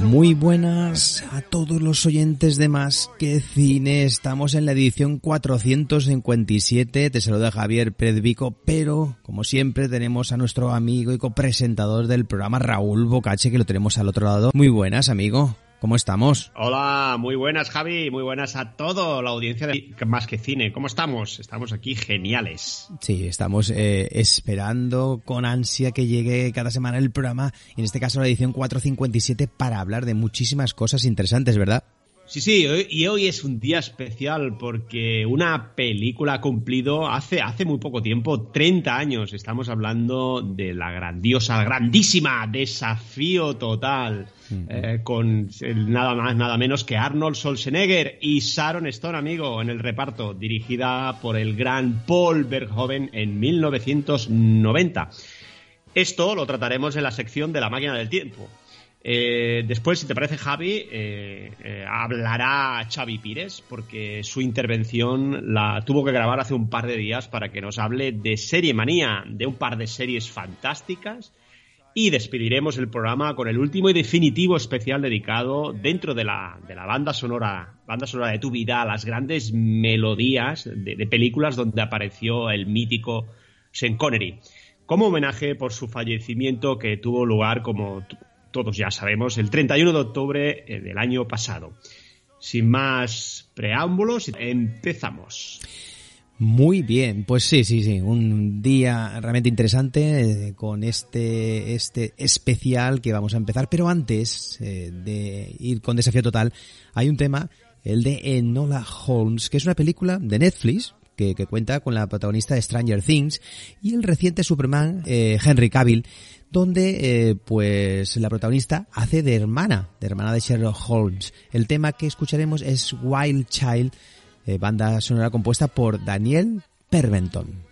Muy buenas a todos los oyentes de Más que Cine. Estamos en la edición 457. Te saluda Javier Pérez Vico, pero como siempre tenemos a nuestro amigo y copresentador del programa Raúl Bocache, que lo tenemos al otro lado. Muy buenas, amigo. ¿Cómo estamos? Hola, muy buenas Javi, muy buenas a todo la audiencia de Más que Cine. ¿Cómo estamos? Estamos aquí geniales. Sí, estamos eh, esperando con ansia que llegue cada semana el programa, en este caso la edición 457, para hablar de muchísimas cosas interesantes, ¿verdad? Sí, sí, y hoy es un día especial porque una película ha cumplido hace, hace muy poco tiempo, 30 años. Estamos hablando de la grandiosa, grandísima Desafío Total, eh, con nada más, nada menos que Arnold Schwarzenegger y Sharon Stone, amigo, en el reparto, dirigida por el gran Paul Verhoeven en 1990. Esto lo trataremos en la sección de la máquina del tiempo. Eh, después, si te parece, Javi, eh, eh, hablará Xavi Pires, porque su intervención la tuvo que grabar hace un par de días para que nos hable de serie manía, de un par de series fantásticas. Y despediremos el programa con el último y definitivo especial dedicado dentro de la, de la banda sonora, banda sonora de tu vida, a las grandes melodías de, de películas donde apareció el mítico Sean Connery como homenaje por su fallecimiento que tuvo lugar, como todos ya sabemos, el 31 de octubre eh, del año pasado. Sin más preámbulos, empezamos. Muy bien, pues sí, sí, sí, un día realmente interesante eh, con este, este especial que vamos a empezar, pero antes eh, de ir con Desafío Total, hay un tema, el de Enola Holmes, que es una película de Netflix, que, que cuenta con la protagonista de Stranger Things y el reciente Superman eh, Henry Cavill, donde eh, pues la protagonista hace de hermana, de hermana de Sherlock Holmes. El tema que escucharemos es Wild Child, banda sonora compuesta por Daniel Perventon.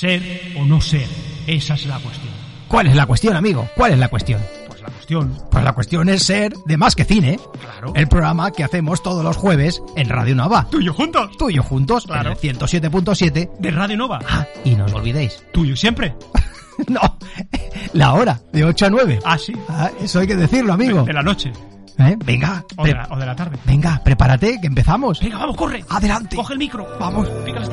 Ser o no ser, esa es la cuestión. ¿Cuál es la cuestión, amigo? ¿Cuál es la cuestión? Pues la cuestión, Pues la cuestión es ser de más que cine. Claro. El programa que hacemos todos los jueves en Radio Nova. tuyo juntos, Tú y yo juntos, Claro. en el 107.7. de Radio Nova, Ah, y no os olvidéis. tuyo siempre. no, la hora, de 8 a 9. Ah, sí, Ah, eso hay que decirlo, amigo. de la noche ¿Eh? Venga, o de la, o de la tarde. venga, prepárate, que empezamos. Venga, vamos, corre. Adelante. Coge el micro. Vamos. Pícale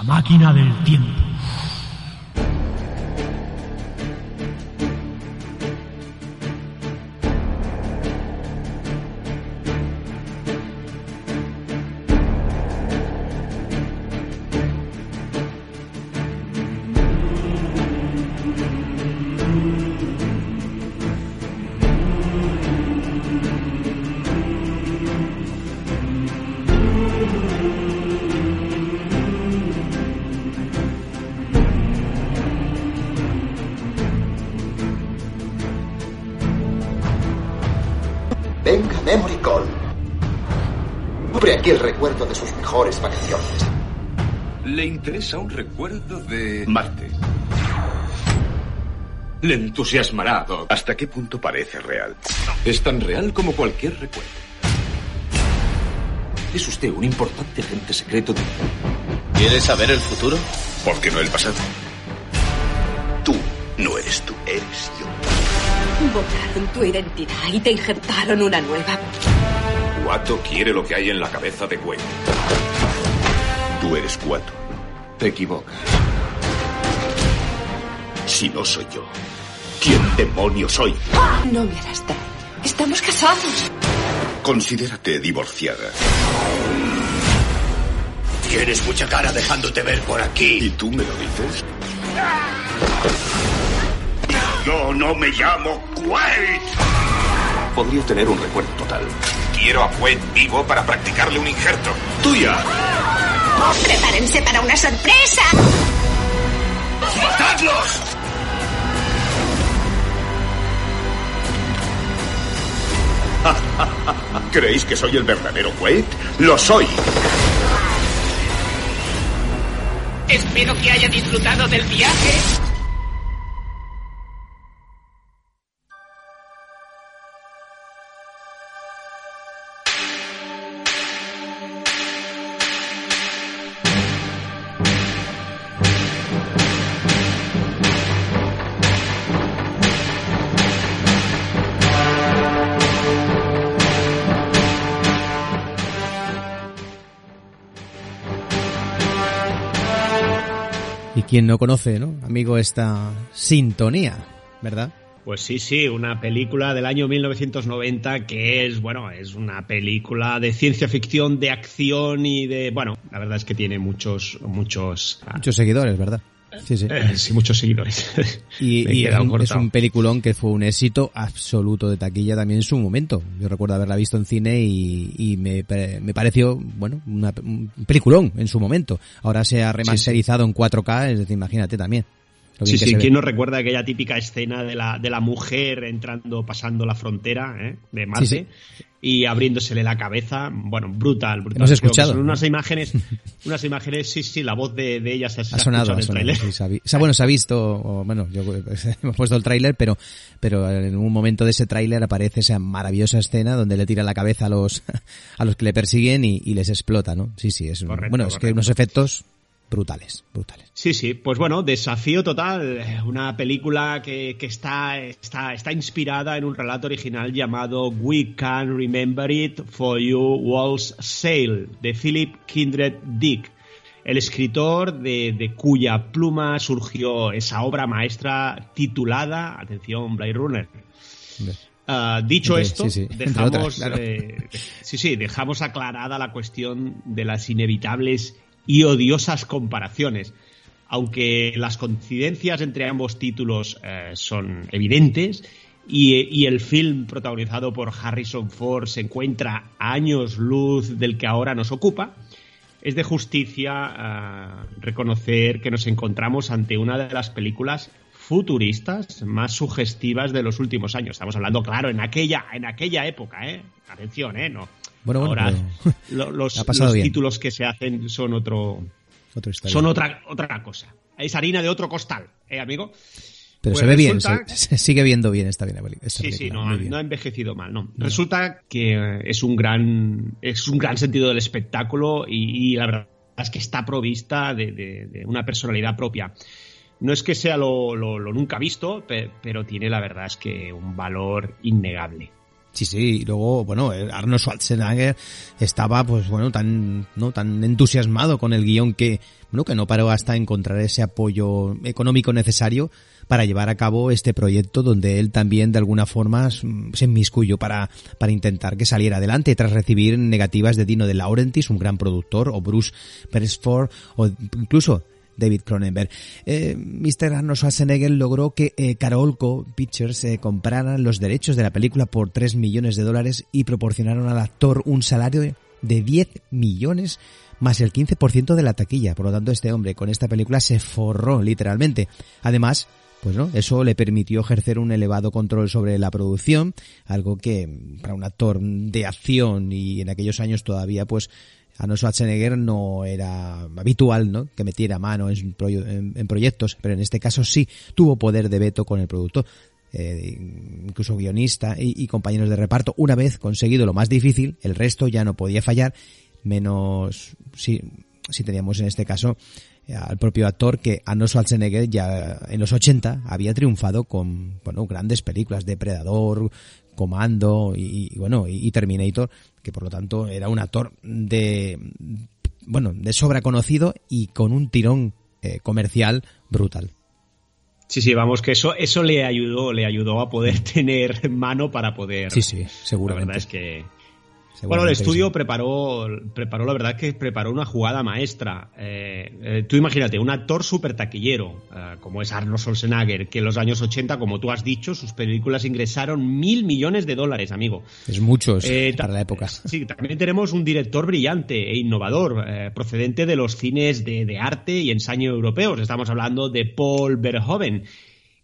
La máquina del tiempo. Aquí el recuerdo de sus mejores vacaciones. Le interesa un recuerdo de Marte. Le entusiasmará, Doc. ¿Hasta qué punto parece real? Es tan real como cualquier recuerdo. Es usted un importante agente secreto de... ¿Quieres saber el futuro? ¿Por qué no el pasado? Tú no eres tú, eres yo. Borraron tu identidad y te injertaron una nueva. Cuato quiere lo que hay en la cabeza de Wayne. Tú eres Cuato. Te equivocas. Si no soy yo, ¿quién demonios soy? No me harás daño. Estamos casados. Considérate divorciada. Tienes mucha cara dejándote ver por aquí. ¿Y tú me lo dices? Yo no me llamo Quaid. Podría tener un recuerdo total. Quiero a Quaid vivo para practicarle un injerto. ¡Tuya! Prepárense para una sorpresa. ¡Matadlos! ¿Creéis que soy el verdadero Quaid? ¡Lo soy! Espero que haya disfrutado del viaje. Quien no conoce, ¿no? Amigo, esta sintonía, ¿verdad? Pues sí, sí, una película del año 1990 que es, bueno, es una película de ciencia ficción, de acción y de, bueno, la verdad es que tiene muchos, muchos, Muchos seguidores, ¿verdad? Sí, sí. eh, sí, muchos seguidores. Y, es, un, es cortado. un peliculón que fue un éxito absoluto de taquilla también en su momento. Yo recuerdo haberla visto en cine y, y me, me pareció, bueno, una- un peliculón en su momento. Ahora se ha remasterizado en 4K, es decir, imagínate también. Sí, que sí. ¿quién no recuerda aquella típica escena de la, de la mujer entrando, pasando la frontera ¿eh? de Marte Sí, y abriéndosele la cabeza? Bueno, brutal, brutal. Hemos que escuchado, Son unas imágenes, unas imágenes, sí, sí, la voz de, de ella se, Ha sonado, ha sonado, sí, se ha vi- o sea, bueno, se ha visto, o, bueno, yo hemos puesto el tráiler, pero, pero en un momento de ese tráiler aparece esa maravillosa escena donde le tira la cabeza a los, a los que le persiguen y, y les explota, ¿no? Sí, sí, es, un- Correcto, bueno, es que correcto. unos efectos brutales, brutales. Sí, sí, pues bueno, desafío total. eh, Una película que, que está, está, está inspirada en un relato original llamado We Can Remember It For You Walls Sail, de Philip Kindred Dick, el escritor de, de cuya pluma surgió esa obra maestra titulada, atención, Blade Runner. Ah, dicho esto, sí, sí, entre dejamos, otras, claro. eh, sí, sí, dejamos aclarada la cuestión de las inevitables y odiosas comparaciones. Aunque las coincidencias entre ambos títulos eh, son evidentes y, el film protagonizado por Harrison Ford se encuentra a años luz del que ahora nos ocupa, es de justicia uh, reconocer que nos encontramos ante una de las películas futuristas más sugestivas de los últimos años. Estamos hablando, claro, en aquella, en aquella época, ¿eh? Atención, ¿eh? No. Bueno, bueno, Ahora pero los, ha los títulos que se hacen son otro, Otra son otra, otra cosa. Es harina de otro costal, ¿eh, amigo? Pero Pues se ve bien, se, se sigue viendo bien esta, esta película. Sí, sí, no, no ha envejecido mal, no. Resulta que eh, es un gran, es un gran sentido del espectáculo y, y la verdad es que está provista de, de- de una personalidad propia. No es que sea lo, lo- lo nunca visto, pe- pero tiene la verdad es que un valor innegable. Sí, sí, y luego, bueno, eh, Arnold Schwarzenegger estaba, pues bueno, tan, no, tan entusiasmado con el guion que, bueno, que no paró hasta encontrar ese apoyo económico necesario para llevar a cabo este proyecto donde él también de alguna forma se inmiscuyó para, para intentar que saliera adelante tras recibir negativas de Dino de Laurentiis, un gran productor, o Bruce Beresford, o incluso David Cronenberg. Eh, Mr. Arnold Schwarzenegger logró que eh, Carolco Pictures eh, compraran los derechos de la película por 3 millones de dólares y proporcionaron al actor un salario de 10 millones más el 15% de la taquilla. Por lo tanto, este hombre con esta película se forró literalmente. Además, pues no, eso le permitió ejercer un elevado control sobre la producción, algo que para un actor de acción y en aquellos años todavía pues Arnold Schwarzenegger no era habitual, ¿no? Que metiera mano en, en- proyectos, pero en este caso sí tuvo poder de veto con el productor. eh, incluso guionista y, y compañeros de reparto. Una vez conseguido lo más difícil, el resto ya no podía fallar, menos si, si teníamos en este caso eh, al propio actor que Arnold Schwarzenegger ya en los 80 había triunfado con bueno grandes películas Depredador, Comando y, y, bueno y, y Terminator que por lo tanto era un actor de bueno de sobra conocido y con un tirón eh, comercial brutal. Sí, sí, vamos, que eso, eso le ayudó, le ayudó a poder tener mano para poder. Sí, sí, La seguramente. verdad es que. Bueno, el estudio sí. preparó, preparó, la verdad que preparó una jugada maestra. Eh, eh, tú imagínate, un actor súper taquillero, eh, como es Arnold Schwarzenegger, que en los años 80, como tú has dicho, sus películas ingresaron mil millones de dólares, amigo. Es muchos Eh, para la época. Sí, también tenemos un director brillante e innovador, procedente de los cines de, de arte y ensayo europeos. Estamos hablando de Paul Verhoeven.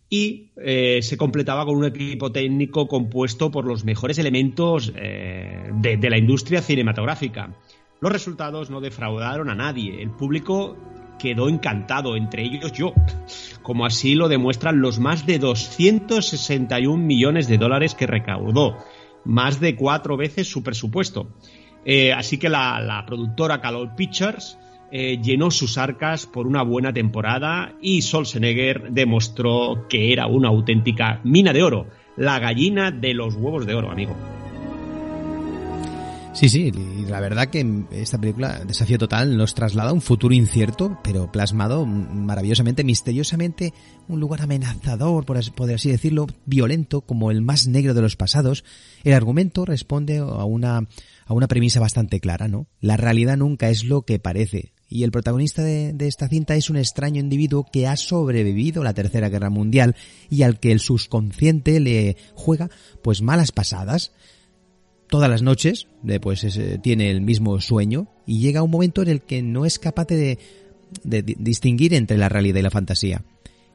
Y eh, se completaba con un equipo técnico compuesto por los mejores elementos eh, de, la industria cinematográfica. Los resultados no defraudaron a nadie. El público quedó encantado, entre ellos yo, como así lo demuestran los más de 261 millones de dólares que recaudó, más de cuatro veces su presupuesto. Eh, así que la, productora Calol Pictures eh, llenó sus arcas por una buena temporada y Schwarzenegger demostró que era una auténtica mina de oro, la gallina de los huevos de oro, amigo. Sí, sí, y la verdad que esta película, Desafío Total, nos traslada a un futuro incierto, pero plasmado maravillosamente, misteriosamente, un lugar amenazador, por así, poder así decirlo, violento, como el más negro de los pasados. El argumento responde a una, a una premisa bastante clara, ¿no? La realidad nunca es lo que parece. Y el protagonista de, de esta cinta es un extraño individuo que ha sobrevivido la Tercera Guerra Mundial y al que el subconsciente le juega pues malas pasadas todas las noches, de, pues ese- tiene el mismo sueño y llega un momento en el que no es capaz de, de di- distinguir entre la realidad y la fantasía.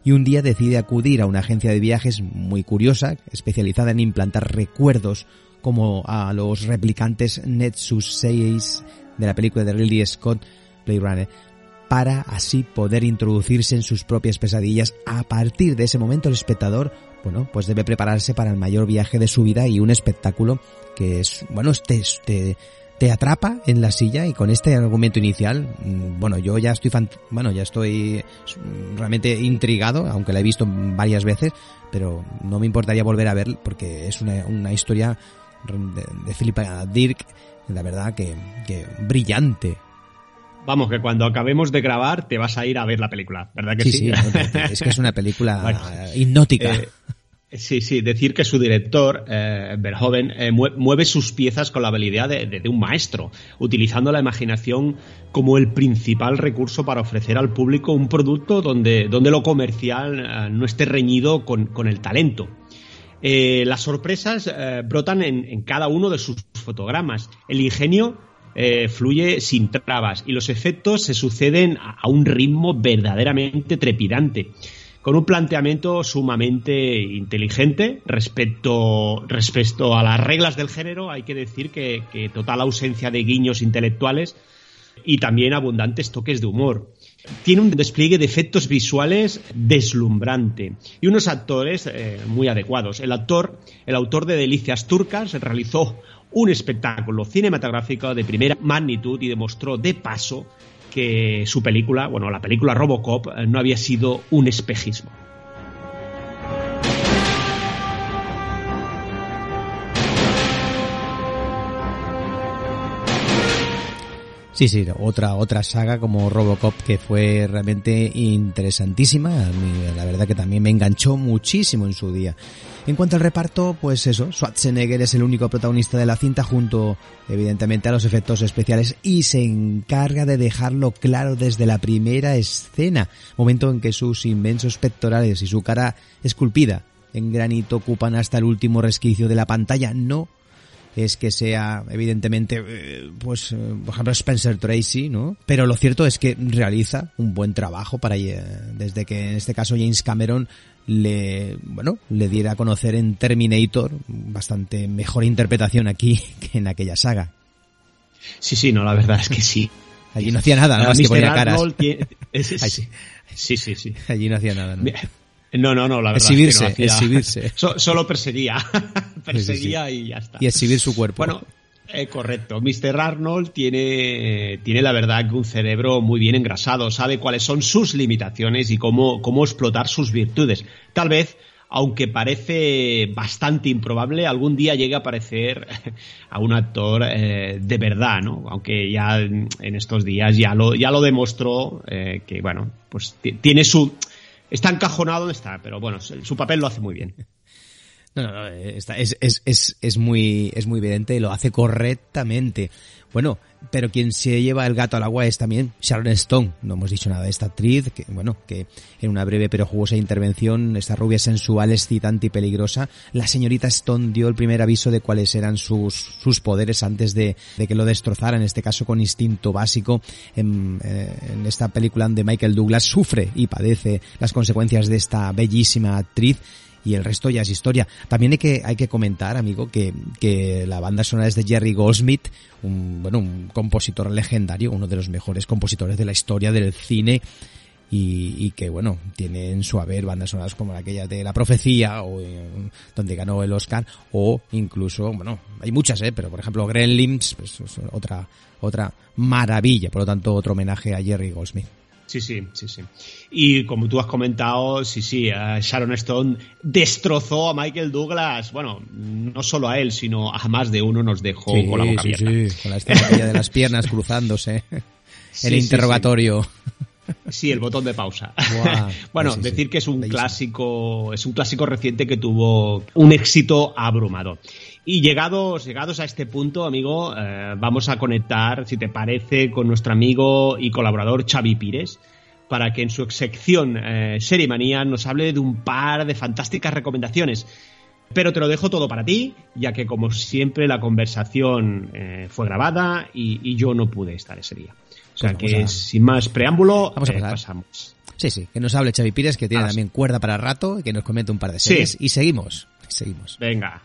Y un día decide acudir a una agencia de viajes muy curiosa, especializada en implantar recuerdos como a los replicantes Nexus 6 de la película de Ridley Scott, Blade para así poder introducirse en sus propias pesadillas. A partir de ese momento el espectador, bueno, pues debe prepararse para el mayor viaje de su vida y un espectáculo que es, bueno, te, te, te atrapa en la silla y con este argumento inicial, mm, bueno, yo ya estoy, bueno, ya estoy mm, realmente intrigado, aunque la he visto varias veces, pero no me importaría volver a ver porque es una, una historia de, de Philip Dirk, la verdad que brillante, Vamos, que cuando acabemos de grabar te vas a ir a ver la película, ¿verdad que Sí, sí? es que es una película Bueno, hipnótica. eh, sí, sí, decir que su director, eh, Verhoeven, eh, mue- mueve sus piezas con la habilidad de, de- de un maestro, utilizando la imaginación como el principal recurso para ofrecer al público un producto donde, donde lo comercial eh, no esté reñido con, con el talento. Las sorpresas brotan en, en cada uno de sus fotogramas. El ingenio eh, fluye sin trabas y los efectos se suceden a un ritmo verdaderamente trepidante con un planteamiento sumamente inteligente respecto, respecto a las reglas del género. Hay que decir que, total ausencia de guiños intelectuales y también abundantes toques de humor. Tiene un despliegue de efectos visuales deslumbrante y unos actores eh, muy adecuados. El actor, el autor de Delicias Turcas, realizó un espectáculo cinematográfico de primera magnitud y demostró de paso que su película, bueno, la película Robocop, eh, no había sido un espejismo. Sí, sí, otra, otra saga como Robocop que fue realmente interesantísima. la verdad que también me enganchó muchísimo en su día. En cuanto al reparto, pues eso, Schwarzenegger es el único protagonista de la cinta junto, evidentemente, a los efectos especiales y se encarga de dejarlo claro desde la primera escena, momento en que sus inmensos pectorales y su cara esculpida en granito ocupan hasta el último resquicio de la pantalla. No es que sea evidentemente eh, pues eh, por ejemplo Spencer Tracy no pero lo cierto es que realiza un buen trabajo para eh, desde que en este caso James Cameron le bueno le diera a conocer en Terminator bastante mejor interpretación aquí que en aquella saga. Sí sí no la verdad es que sí. Allí no hacía nada nada más que ponía caras. Sí. Sí sí allí no hacía nada ¿no? No, no, no, la verdad. Exhibirse, es que no exhibirse. solo perseguía. perseguía y ya está. Y exhibir su cuerpo. Bueno, eh, correcto. Mr. Arnold tiene, tiene la verdad que un cerebro muy bien engrasado, sabe cuáles son sus limitaciones y cómo, cómo explotar sus virtudes. Tal vez, aunque parece bastante improbable, algún día llegue a aparecer a un actor eh, de verdad, ¿no? Aunque ya en estos días ya lo, ya lo demostró eh, que, bueno, pues tiene su está encajonado, está, pero bueno, su papel lo hace muy bien. No, no, no, está, es, es, es, es, muy, es muy evidente, lo hace correctamente. Bueno, pero quien se lleva el gato al agua es también Sharon Stone. No hemos dicho nada de esta actriz, que bueno, que en una breve pero jugosa intervención, esta rubia sensual, excitante y peligrosa, la señorita Stone dio el primer aviso de cuáles eran sus, sus poderes antes de, de que lo destrozara, en este caso con instinto básico. En, eh, en esta película de Michael Douglas sufre y padece las consecuencias de esta bellísima actriz y el resto ya es historia. También hay que, hay que comentar, amigo, que, que la banda sonora es de Jerry Goldsmith, un, bueno, un compositor legendario, uno de los mejores compositores de la historia del cine. Y, y, que bueno, tiene en su haber bandas sonoras como aquella de La Profecía, o eh, donde ganó el Oscar, o incluso, bueno, hay muchas, eh, pero por ejemplo Gremlins, pues es otra, otra maravilla, por lo tanto otro homenaje a Jerry Goldsmith. Sí, sí, sí, sí. Y como tú has comentado, sí, sí, Sharon Stone destrozó a Michael Douglas. Bueno, no solo a él, sino a más de uno nos dejó sí, con la boca sí, abierta. Sí, con la estrategia de las piernas cruzándose. el interrogatorio. Sí, el botón de pausa. Wow. bueno, Sí, sí, decir que es un Bellísimo. clásico, es un clásico reciente que tuvo un éxito abrumador. Y llegados, llegados a este punto, amigo, eh, vamos a conectar, si te parece, con nuestro amigo y colaborador Xavi Pires, para que en su sección eh, Serie Manía nos hable de un par de fantásticas recomendaciones. Pero te lo dejo todo para ti, ya que como siempre la conversación eh, fue grabada y, y yo no pude estar ese día. O sea Pues que a- sin más preámbulo, Vamos a eh, pasar. pasamos. Sí, sí, que nos hable Xavi Pires, que tiene Ah, también cuerda para rato, y que nos comente un par de Sí. series. Y seguimos, seguimos. Venga.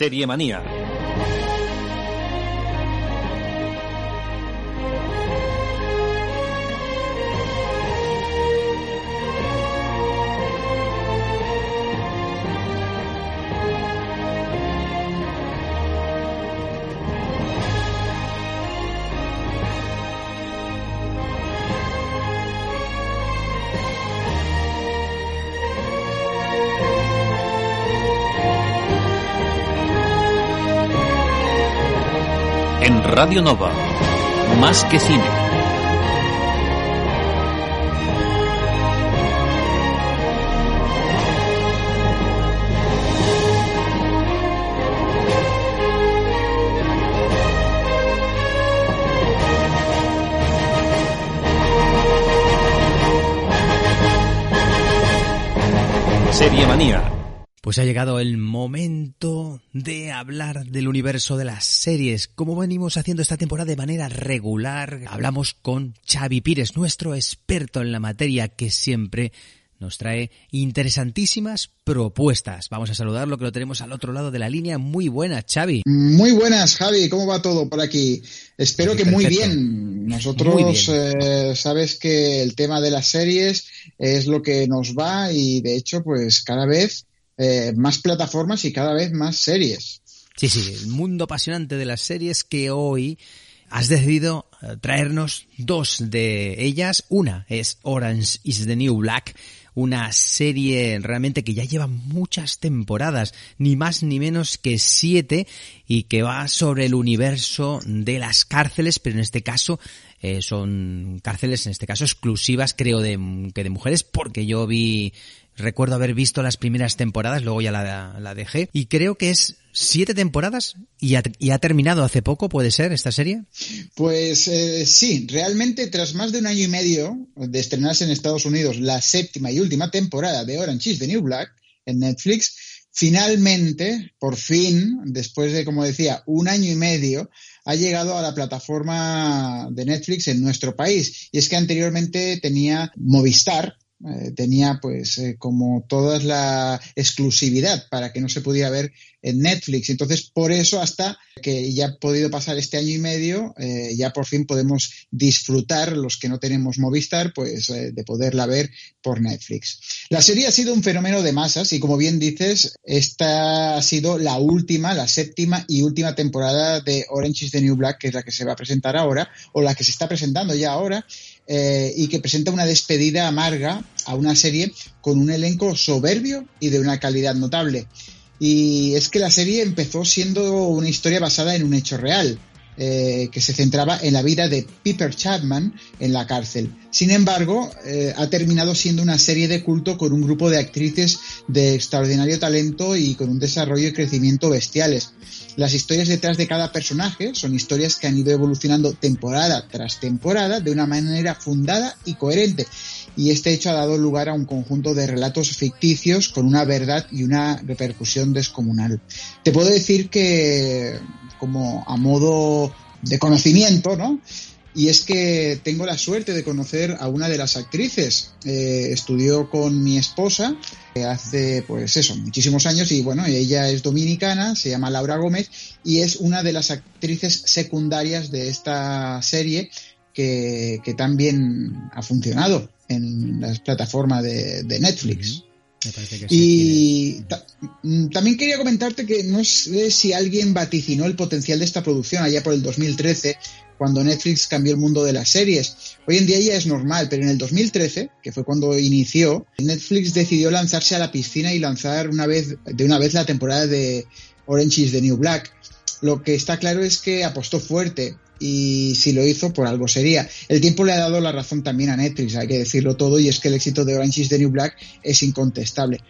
Serie Manía. En Radio Nova, más que cine. Serie Manía. Pues ha llegado el momento de hablar del universo de las series. Como venimos haciendo esta temporada de manera regular, hablamos con Xavi Pires, nuestro experto en la materia que siempre nos trae interesantísimas propuestas. Vamos a saludarlo que lo tenemos al otro lado de la línea. Muy buenas, Xavi. Muy buenas, Javi. ¿Cómo va todo por aquí? Espero que muy bien. Nosotros Eh, sabes que el tema de las series es lo que nos va y de hecho pues cada vez eh, más plataformas y cada vez más series. Sí, sí, el mundo apasionante de las series que hoy has decidido eh, traernos dos de ellas. Una es Orange is the New Black, una serie realmente que ya lleva muchas temporadas, ni más ni menos que siete, y que va sobre el universo de las cárceles, pero en este caso eh, son cárceles, en este caso exclusivas, creo, de, que de mujeres, porque yo vi Recuerdo haber visto las primeras temporadas, luego ya la, dejé. Y creo que es siete temporadas y ha, ha, terminado hace poco, ¿puede ser esta serie? Pues eh, sí, realmente tras más de un año y medio de estrenarse en Estados Unidos la séptima y última temporada de Orange is the New Black en Netflix, finalmente, por fin, después de, como decía, un año y medio, ha llegado a la plataforma de Netflix en nuestro país. Y es que anteriormente tenía Movistar, eh, tenía pues eh, como toda la exclusividad para que no se pudiera ver en Netflix. Entonces, por eso hasta que ya ha podido pasar este año y medio, eh, ya por fin podemos disfrutar, los que no tenemos Movistar, pues de poderla ver por Netflix. La serie ha sido un fenómeno de masas y como bien dices, esta ha sido la última, la séptima y última temporada de Orange is the New Black, que es la que se va a presentar ahora, o la que se está presentando ya ahora, eh, y que presenta una despedida amarga a una serie con un elenco soberbio y de una calidad notable. Y es que la serie empezó siendo una historia basada en un hecho real, eh, que se centraba en la vida de Piper Chapman en la cárcel. Sin embargo, eh, ha terminado siendo una serie de culto con un grupo de actrices de extraordinario talento y con un desarrollo y crecimiento bestiales. Las historias detrás de cada personaje son historias que han ido evolucionando temporada tras temporada de una manera fundada y coherente. Y este hecho ha dado lugar a un conjunto de relatos ficticios con una verdad y una repercusión descomunal. Te puedo decir que, como a modo de conocimiento, ¿no? Y es que tengo la suerte de conocer a una de las actrices. Eh, estudió con mi esposa eh, hace, pues eso, muchísimos años y bueno, ella es dominicana, se llama Laura Gómez y es una de las actrices secundarias de esta serie que, también ha funcionado en las plataformas de Netflix. Me parece que Y ta también quería comentarte que no sé si alguien vaticinó el potencial de esta producción allá por el 2013, cuando Netflix cambió el mundo de las series. Hoy en día ya es normal, pero en el 2013, que fue cuando inició, Netflix decidió lanzarse a la piscina y lanzar una vez, de una vez la temporada de Orange is the New Black. Lo que está claro es que apostó fuerte y si lo hizo por algo sería. El tiempo le ha dado la razón también a Netflix, hay que decirlo todo, y es que el éxito de Orange is the New Black es incontestable.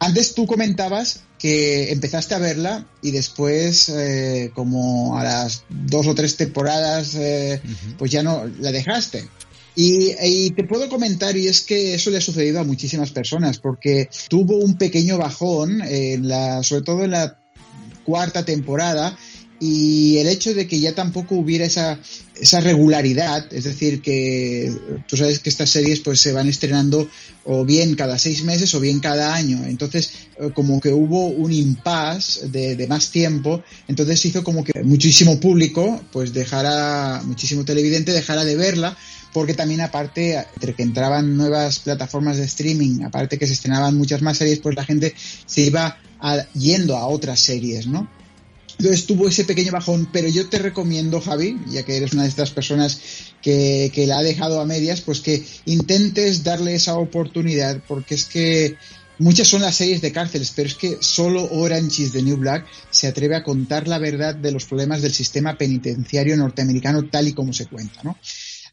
Antes tú comentabas que empezaste a verla y después, eh, como a las dos o tres temporadas, eh, uh -huh. pues ya no la dejaste. Y, y, te puedo comentar, y es que eso le ha sucedido a muchísimas personas, porque tuvo un pequeño bajón, en la, sobre todo en la cuarta temporada, y el hecho de que ya tampoco hubiera esa, esa regularidad, es decir, que tú sabes que estas series pues se van estrenando o bien cada seis meses o bien cada año, entonces como que hubo un impasse de, más tiempo, entonces hizo como que muchísimo público pues dejara, muchísimo televidente dejara de verla, porque también aparte, entre que entraban nuevas plataformas de streaming, aparte que se estrenaban muchas más series, pues la gente se iba yendo a otras series, ¿no? Entonces tuvo ese pequeño bajón, pero yo te recomiendo, Javi, ya que eres una de estas personas que, que la ha dejado a medias, pues que intentes darle esa oportunidad, porque es que muchas son las series de cárceles, pero es que solo Orange is the New Black se atreve a contar la verdad de los problemas del sistema penitenciario norteamericano tal y como se cuenta, ¿no?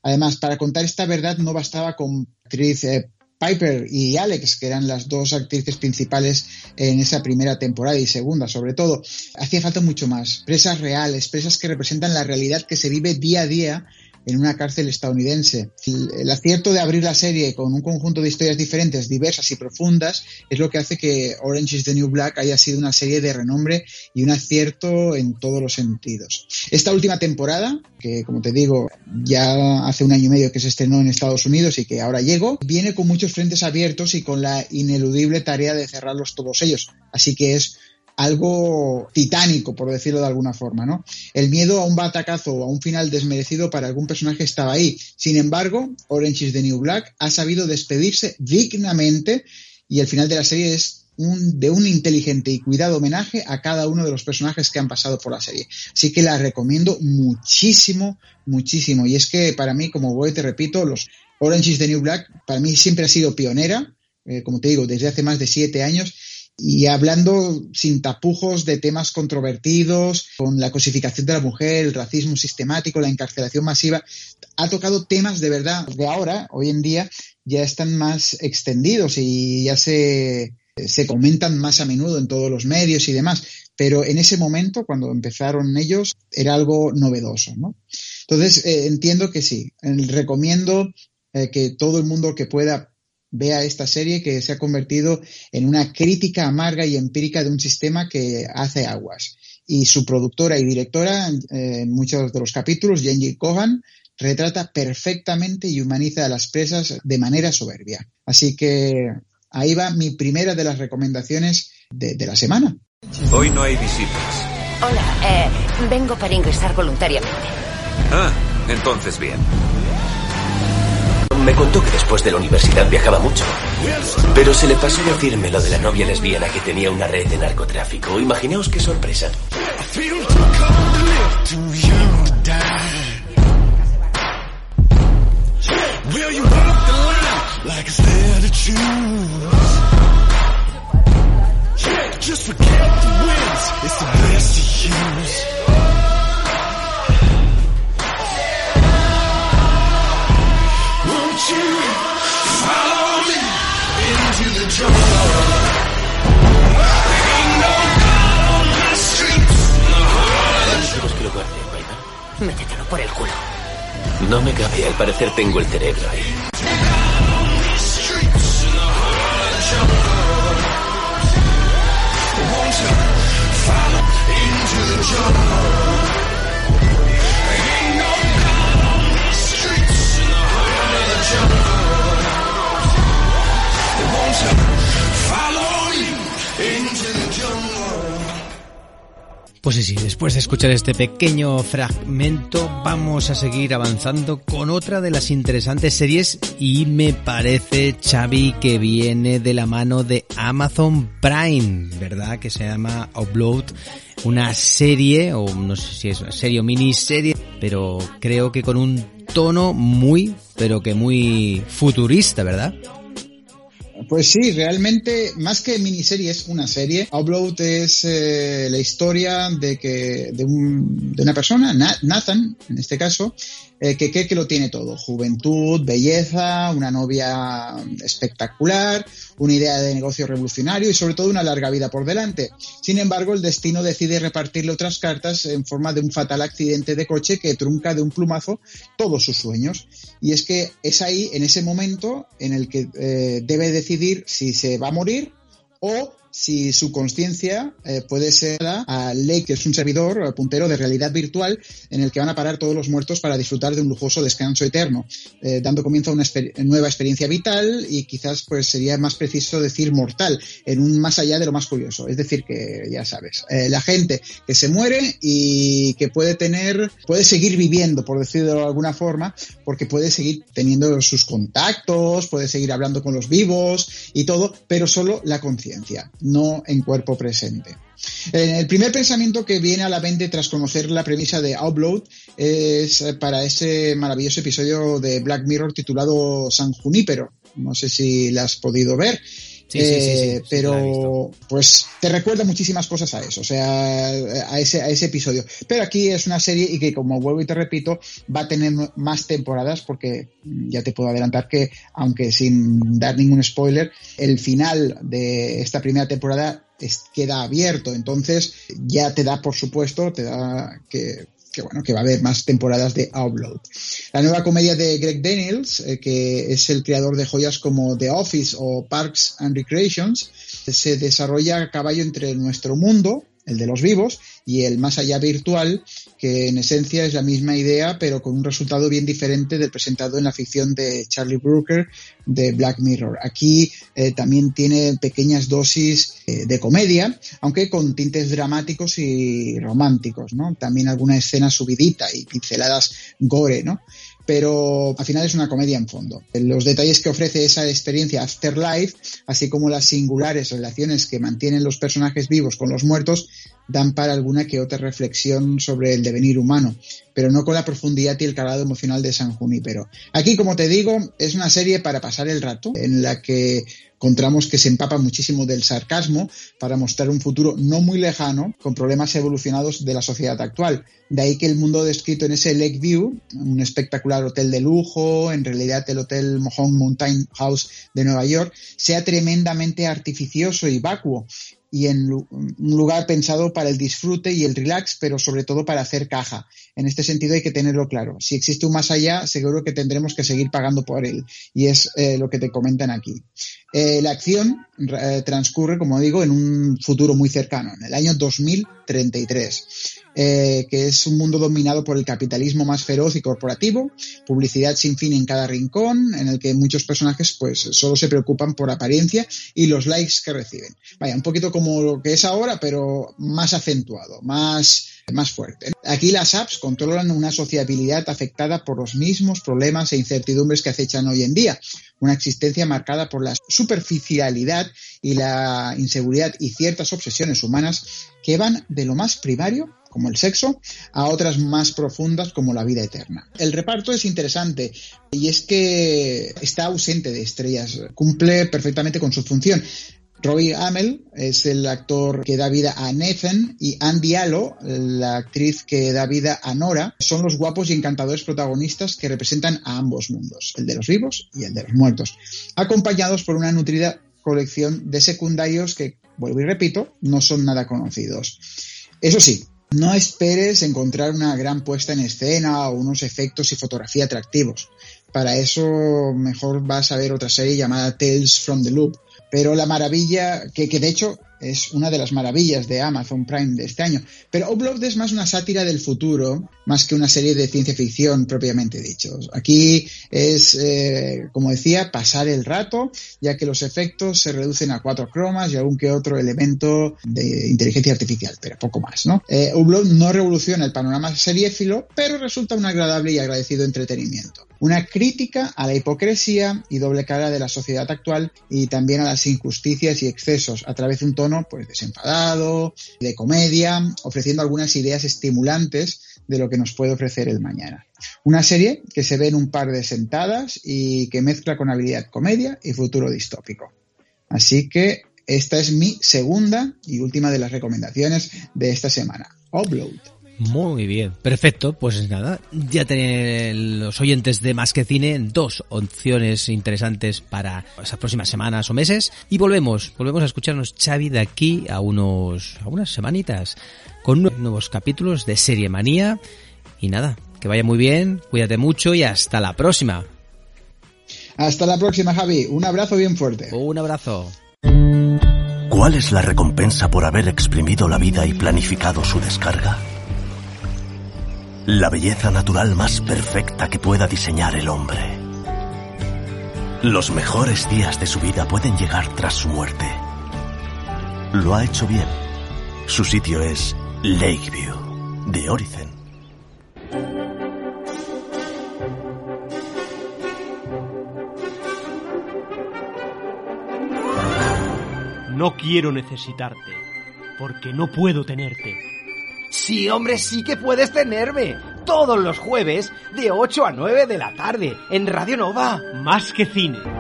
Además, para contar esta verdad no bastaba con actriz eh, Piper y Alex, que eran las dos actrices principales en esa primera temporada y segunda, sobre todo. Hacía falta mucho más. Presas reales, presas que representan la realidad que se vive día a día en una cárcel estadounidense. El, acierto de abrir la serie con un conjunto de historias diferentes, diversas y profundas, es lo que hace que Orange is the New Black haya sido una serie de renombre y un acierto en todos los sentidos. Esta última temporada, que como te digo, ya hace un año y medio que se estrenó en Estados Unidos y que ahora llego, viene con muchos frentes abiertos y con la ineludible tarea de cerrarlos todos ellos. Así que es algo titánico, por decirlo de alguna forma, ¿no? El miedo a un batacazo o a un final desmerecido para algún personaje estaba ahí. Sin embargo, Orange is the New Black ha sabido despedirse dignamente y el final de la serie es un, de un inteligente y cuidado homenaje a cada uno de los personajes que han pasado por la serie. Así que la recomiendo muchísimo, muchísimo. Y es que para mí, como voy, te repito, los Orange is the New Black para mí siempre ha sido pionera, eh, como te digo, desde hace más de siete años y hablando sin tapujos de temas controvertidos, con la cosificación de la mujer, el racismo sistemático, la encarcelación masiva, ha tocado temas de verdad de ahora, hoy en día, ya están más extendidos y ya se, se comentan más a menudo en todos los medios y demás. Pero en ese momento, cuando empezaron ellos, era algo novedoso, ¿no? Entonces, eh, entiendo que sí. Recomiendo eh, que todo el mundo que pueda vea esta serie que se ha convertido en una crítica amarga y empírica de un sistema que hace aguas. Y su productora y directora, eh, en muchos de los capítulos, Jenji Kohan, retrata perfectamente y humaniza a las presas de manera soberbia. Así que ahí va mi primera de las recomendaciones de, de la semana. Hoy no hay visitas. Hola, eh, vengo para ingresar voluntariamente. Ah, entonces bien. Me contó que después de la universidad viajaba mucho. Pero se le pasó decirme lo de la novia lesbiana que tenía una red de narcotráfico. Imaginaos qué sorpresa. Métetelo por el culo. No me cabe, al parecer tengo el cerebro ahí. into the jungle? Pues sí, sí, después de escuchar este pequeño fragmento, vamos a seguir avanzando con otra de las interesantes series y me parece, Xavi, que viene de la mano de Amazon Prime, ¿verdad? Que se llama Upload, una serie, o no sé si es una serie o miniserie, pero creo que con un tono muy, pero que muy futurista, ¿verdad? Pues sí, realmente, más que miniserie, es una serie. Upload es eh, la historia de que de, un, de una persona, Na- Nathan, en este caso, eh, que lo tiene todo. Juventud, belleza, una novia espectacular, una idea de negocio revolucionario y sobre todo una larga vida por delante. Sin embargo, el destino decide repartirle otras cartas en forma de un fatal accidente de coche que trunca de un plumazo todos sus sueños. Y es que es ahí, en ese momento, en el que eh, debe decidir si se va a morir o si su conciencia eh, puede ser a Lake, que es un servidor eh, puntero de realidad virtual en el que van a parar todos los muertos para disfrutar de un lujoso descanso eterno, eh, dando comienzo a una nueva experiencia vital y quizás pues sería más preciso decir mortal, en un más allá de lo más curioso. Es decir, que ya sabes, la gente que se muere y que puede tener, puede seguir viviendo, por decirlo de alguna forma, porque puede seguir teniendo sus contactos, puede seguir hablando con los vivos y todo, pero solo la conciencia no en cuerpo presente. El primer pensamiento que viene a la mente tras conocer la premisa de Upload es para ese maravilloso episodio de Black Mirror titulado San Junípero. No sé si la has podido ver. Sí, sí, sí, sí, Eh, pero pues te recuerda muchísimas cosas a eso, o sea, a ese, a ese episodio. Pero aquí es una serie y que como vuelvo y te repito, va a tener más temporadas porque ya te puedo adelantar que, aunque sin dar ningún spoiler, el final de esta primera temporada es- queda abierto, entonces ya te da, por supuesto, te da que que bueno, que va a haber más temporadas de Upload. La nueva comedia de Greg Daniels, eh, que es el creador de joyas como The Office o Parks and Recreations, se desarrolla a caballo entre nuestro mundo, el de los vivos, y el más allá virtual, que en esencia es la misma idea, pero con un resultado bien diferente del presentado en la ficción de Charlie Brooker de Black Mirror. Aquí eh, también tiene pequeñas dosis eh, de comedia, aunque con tintes dramáticos y románticos, ¿no? También alguna escena subidita y pinceladas gore, ¿no? Pero al final es una comedia en fondo. Los detalles que ofrece esa experiencia Afterlife, así como las singulares relaciones que mantienen los personajes vivos con los muertos, dan para alguna que otra reflexión sobre el devenir humano, pero no con la profundidad y el calado emocional de San Junipero. Aquí, como te digo, es una serie para pasar el rato, en la que encontramos que se empapa muchísimo del sarcasmo para mostrar un futuro no muy lejano con problemas evolucionados de la sociedad actual. De ahí que el mundo descrito en ese Lakeview, un espectacular hotel de lujo, en realidad el Hotel Mohawk Mountain House de Nueva York, sea tremendamente artificioso y vacuo y en un lugar pensado para el disfrute y el relax, pero sobre todo para hacer caja. En este sentido hay que tenerlo claro. Si existe un más allá, seguro que tendremos que seguir pagando por él. Y es eh, lo que te comentan aquí. Eh, la acción eh, transcurre, como digo, en un futuro muy cercano, en el año 2033. Eh, que es un mundo dominado por el capitalismo más feroz y corporativo, publicidad sin fin en cada rincón, en el que muchos personajes pues solo se preocupan por apariencia y los likes que reciben. Vaya, un poquito como lo que es ahora, pero más acentuado, más más fuerte. Aquí las apps controlan una sociabilidad afectada por los mismos problemas e incertidumbres que acechan hoy en día. Una existencia marcada por la superficialidad y la inseguridad y ciertas obsesiones humanas que van de lo más primario como el sexo, a otras más profundas como la vida eterna. El reparto es interesante y es que está ausente de estrellas, cumple perfectamente con su función. Robbie Amell es el actor que da vida a Nathan y Andy Allo, la actriz que da vida a Nora, son los guapos y encantadores protagonistas que representan a ambos mundos, el de los vivos y el de los muertos, acompañados por una nutrida colección de secundarios que, vuelvo y repito, no son nada conocidos. Eso sí, no esperes encontrar una gran puesta en escena o unos efectos y fotografía atractivos. Para eso mejor vas a ver otra serie llamada Tales from the Loop. Pero la maravilla, que, de hecho es una de las maravillas de Amazon Prime de este año. Pero Upload es más una sátira del futuro, más que una serie de ciencia ficción propiamente dicho. Aquí es, eh, como decía, pasar el rato, ya que los efectos se reducen a cuatro cromas y algún que otro elemento de inteligencia artificial, pero poco más, ¿no? Eh, no revoluciona el panorama seriéfilo, pero resulta un agradable y agradecido entretenimiento. Una crítica a la hipocresía y doble cara de la sociedad actual y también a las injusticias y excesos a través de un tono pues desenfadado, de comedia, ofreciendo algunas ideas estimulantes de lo que nos puede ofrecer el mañana. Una serie que se ve en un par de sentadas y que mezcla con habilidad comedia y futuro distópico. Así que esta es mi segunda y última de las recomendaciones de esta semana. Upload. Muy bien, perfecto. Pues nada, ya tienen los oyentes de Más que Cine dos opciones interesantes para esas próximas semanas o meses. Y volvemos, volvemos a escucharnos Xavi de aquí a unos, a unas semanitas con nuevos capítulos de Serie Manía. Y nada, que vaya muy bien, cuídate mucho y hasta la próxima. Hasta la próxima, Javi. Un abrazo bien fuerte. Un abrazo. ¿Cuál es la recompensa por haber exprimido la vida y planificado su descarga? La belleza natural más perfecta que pueda diseñar el hombre. Los mejores días de su vida pueden llegar tras su muerte. Lo ha hecho bien. Su sitio es Lakeview, de Oricen. No quiero necesitarte, porque no puedo tenerte. Sí, hombre, sí que puedes tenerme. Todos los jueves, de 8 a 9 de la tarde, en Radio Nova. Más que cine.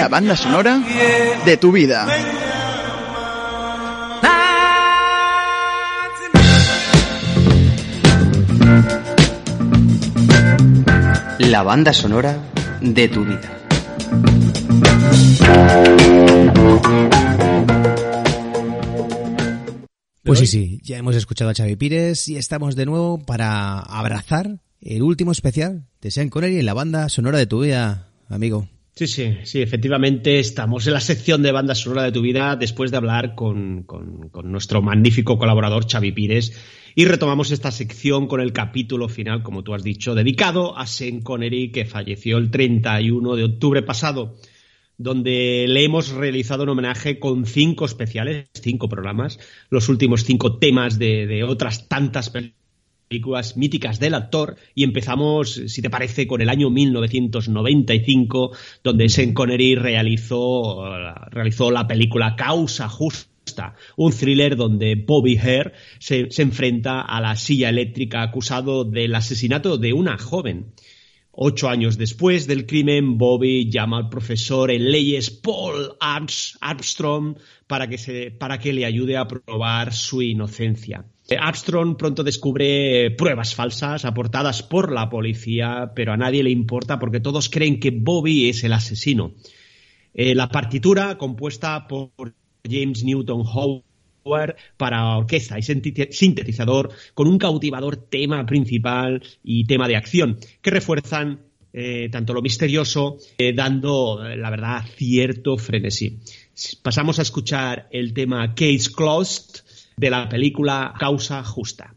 La banda sonora de tu vida. La banda sonora de tu vida. Pues sí, sí, ya hemos escuchado a Xavi Pires y estamos de nuevo para abrazar el último especial de Sean Connery en la banda sonora de tu vida, amigo. Sí, sí, sí, efectivamente estamos en la sección de banda sonora de tu vida después de hablar con, con, nuestro magnífico colaborador Xavi Pires y retomamos esta sección con el capítulo final, como tú has dicho, dedicado a Sean Connery que falleció el 31 de octubre pasado donde le hemos realizado un homenaje con cinco especiales, cinco programas, los últimos cinco temas de, de otras tantas míticas del actor y empezamos, si te parece, con el año 1995, donde Sean Connery realizó, realizó la película Causa Justa un thriller donde Bobby Hare se, se, enfrenta a la silla eléctrica acusado del asesinato de una joven. Ocho años después del crimen, Bobby llama al profesor en leyes Paul Armstrong para que, se, para que le ayude a probar su inocencia. Armstrong pronto descubre pruebas falsas aportadas por la policía, pero a nadie le importa porque todos creen que Bobby es el asesino. Eh, la partitura, compuesta por James Newton Howard, para orquesta y sintetizador con un cautivador tema principal y tema de acción que refuerzan eh, tanto lo misterioso, eh, dando, la verdad, cierto frenesí. Pasamos a escuchar el tema Case Closed de la película Causa Justa.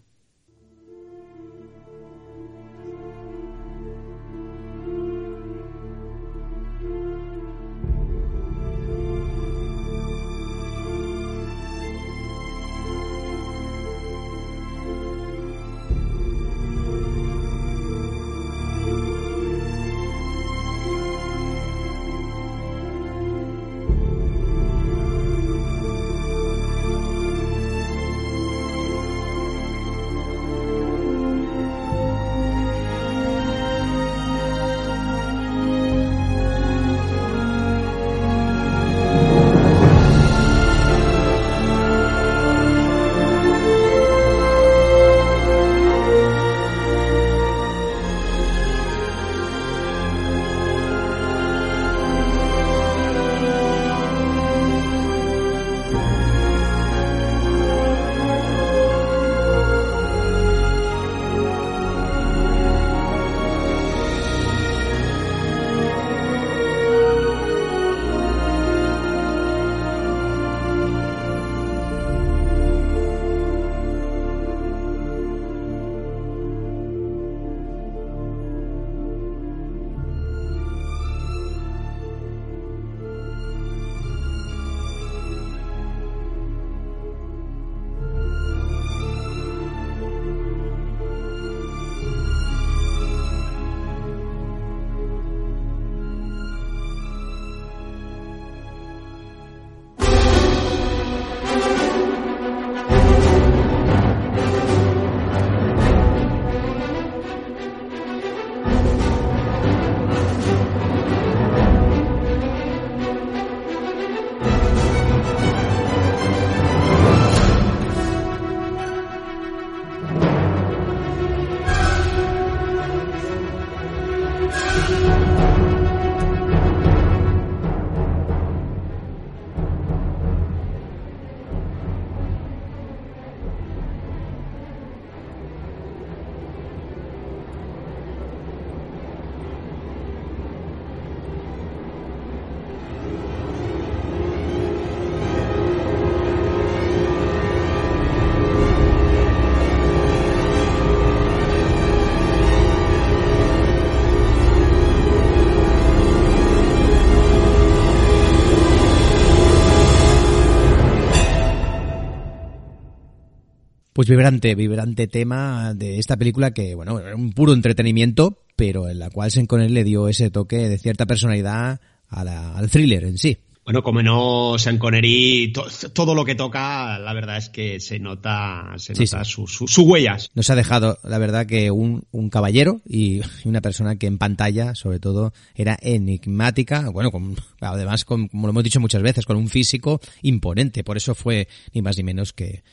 Pues vibrante, vibrante tema de esta película que, bueno, era un puro entretenimiento, pero en la cual Sean Connery le dio ese toque de cierta personalidad a la, al thriller en sí. Bueno, como no Sean Connery, to, todo lo que toca, la verdad es que se nota, se Sí, nota sí. Sus su, su huellas. Nos ha dejado, la verdad, que un, un caballero y una persona que en pantalla, sobre todo, era enigmática, bueno, con, además, con- como lo hemos dicho muchas veces, con un físico imponente. Por eso fue ni más ni menos que,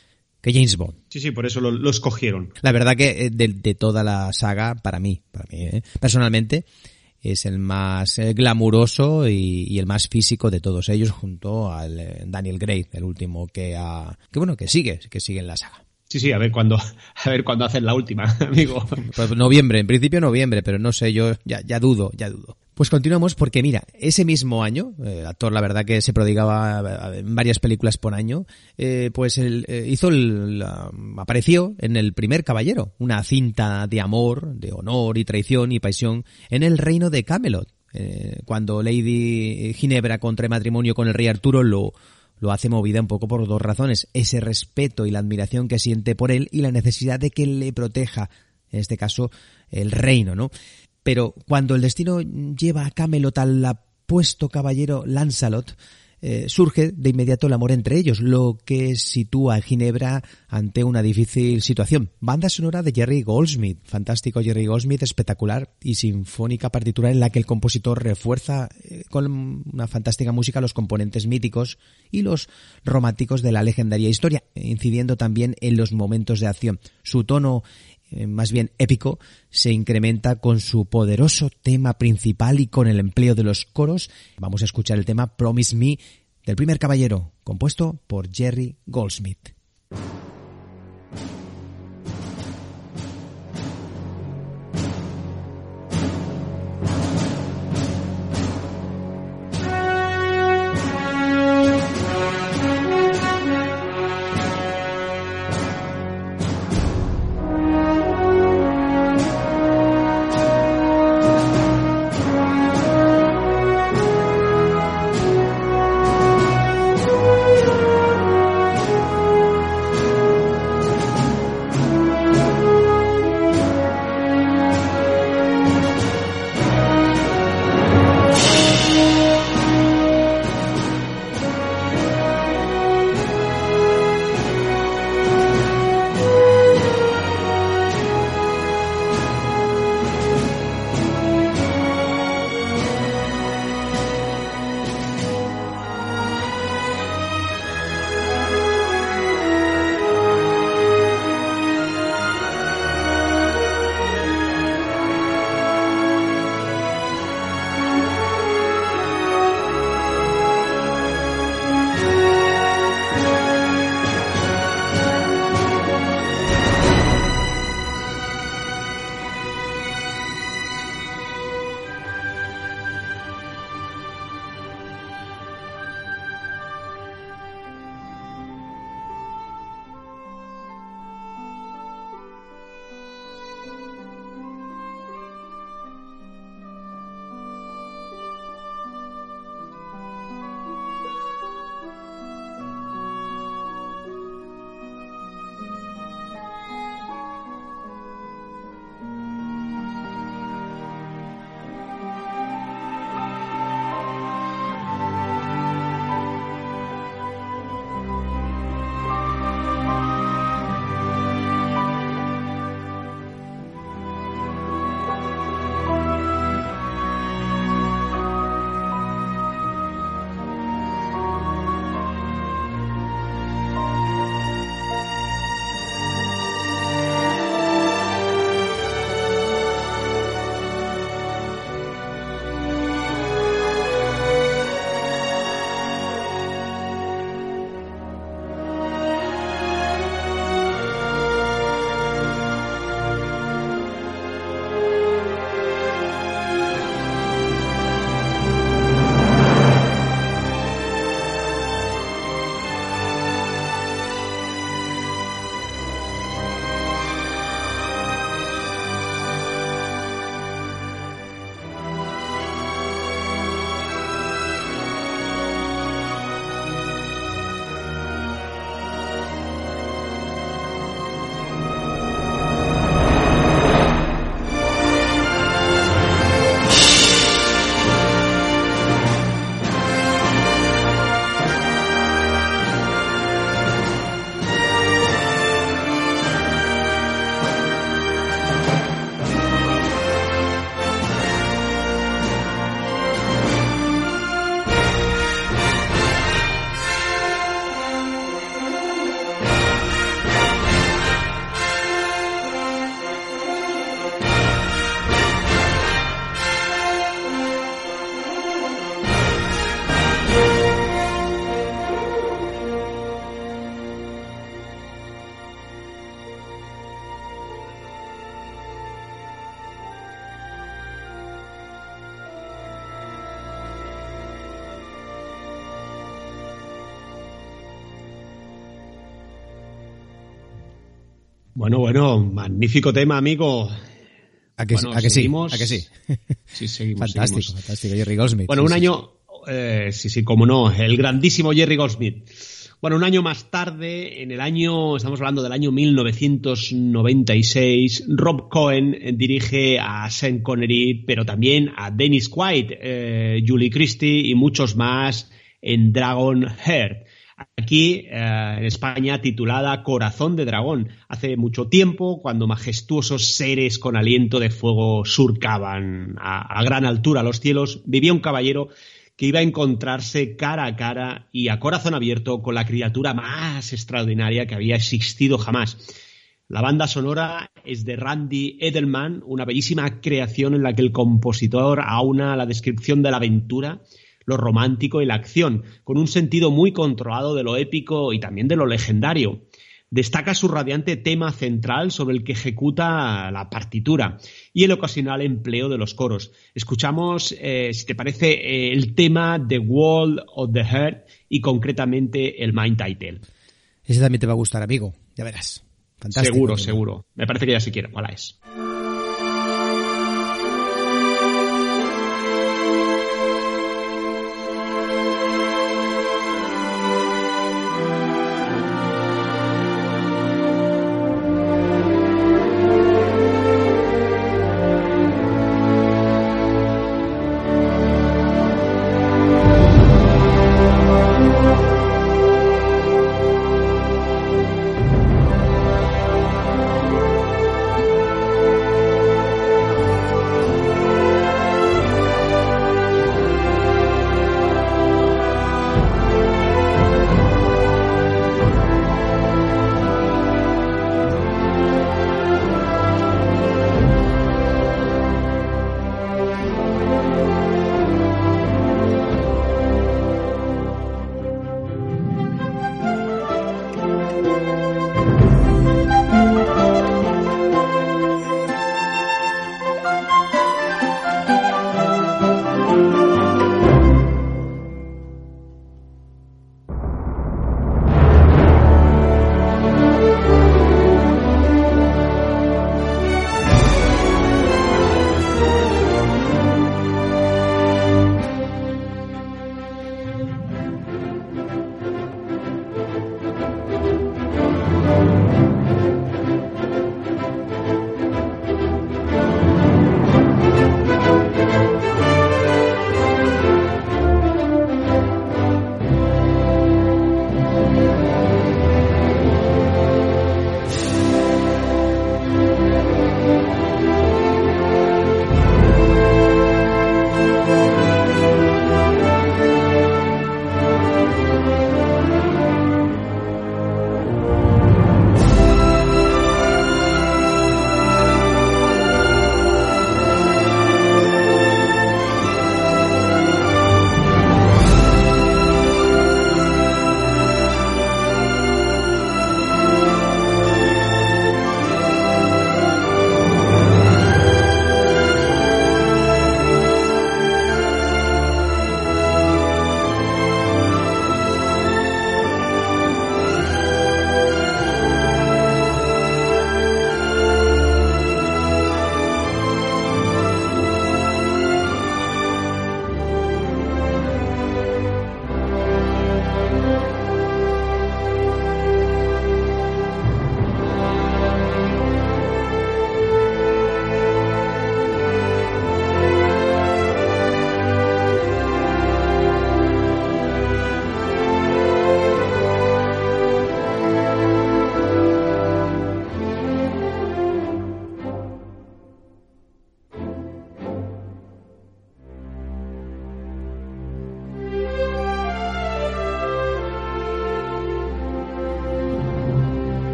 que James Bond. Sí, sí, por eso lo, lo escogieron. La verdad que eh, de, de toda la saga, para mí, para mí, eh, personalmente, es el más eh, glamuroso y, y el más físico de todos ellos, junto al Daniel Gray, el último que ha, que bueno, que sigue, que sigue en la saga. Sí, sí, a ver cuándo, a ver cuándo hacen la última, amigo. Pues noviembre, en principio noviembre, pero no sé, yo ya, ya dudo, ya dudo. Pues continuamos porque mira, ese mismo año, eh, el actor la verdad que se prodigaba en varias películas por año, eh, pues él eh, hizo el, apareció en el primer Caballero, una cinta de amor, de honor y traición y pasión en el reino de Camelot. Eh, cuando Lady Ginebra contrae matrimonio con el rey Arturo lo, lo hace movida un poco por dos razones. Ese respeto y la admiración que siente por él y la necesidad de que le proteja, en este caso, el reino, ¿no? Pero cuando el destino lleva a Camelot al apuesto caballero Lancelot, eh, surge de inmediato el amor entre ellos, lo que sitúa a Ginebra ante una difícil situación. Banda sonora de Jerry Goldsmith, fantástico Jerry Goldsmith, espectacular y sinfónica partitura en la que el compositor refuerza eh, con una fantástica música los componentes míticos y los románticos de la legendaria historia, incidiendo también en los momentos de acción. Su tono eh, más bien épico, se incrementa con su poderoso tema principal y con el empleo de los coros. Vamos a escuchar el tema Promise Me del primer caballero, compuesto por Jerry Goldsmith. Bueno, bueno, magnífico tema, amigo. ¿A que, Bueno, a que sí? seguimos. ¿A que sí? Sí, seguimos. fantástico, seguimos. fantástico. Jerry Goldsmith. Bueno, Sí, un sí, año, eh, sí, sí, como no, el grandísimo Jerry Goldsmith. Bueno, un año más tarde, en el año, estamos hablando del año 1996, Rob Cohen dirige a Sean Connery, pero también a Dennis Quaid, eh, Julie Christie y muchos más en Dragon Heart. Aquí, eh, en España, titulada Corazón de Dragón. Hace mucho tiempo, cuando majestuosos seres con aliento de fuego surcaban a, a gran altura los cielos, vivía un caballero que iba a encontrarse cara a cara y a corazón abierto con la criatura más extraordinaria que había existido jamás. La banda sonora es de Randy Edelman, una bellísima creación en la que el compositor aúna la descripción de la aventura, lo romántico y la acción, con un sentido muy controlado de lo épico y también de lo legendario. Destaca su radiante tema central sobre el que ejecuta la partitura y el ocasional empleo de los coros. Escuchamos, eh, si te parece, eh, el tema The Wall of the Heart y concretamente el Mind Title. Ese también te va a gustar, amigo. Ya verás. Fantástico. Seguro, seguro. Me parece que ya se quiere. ¿Cuál es?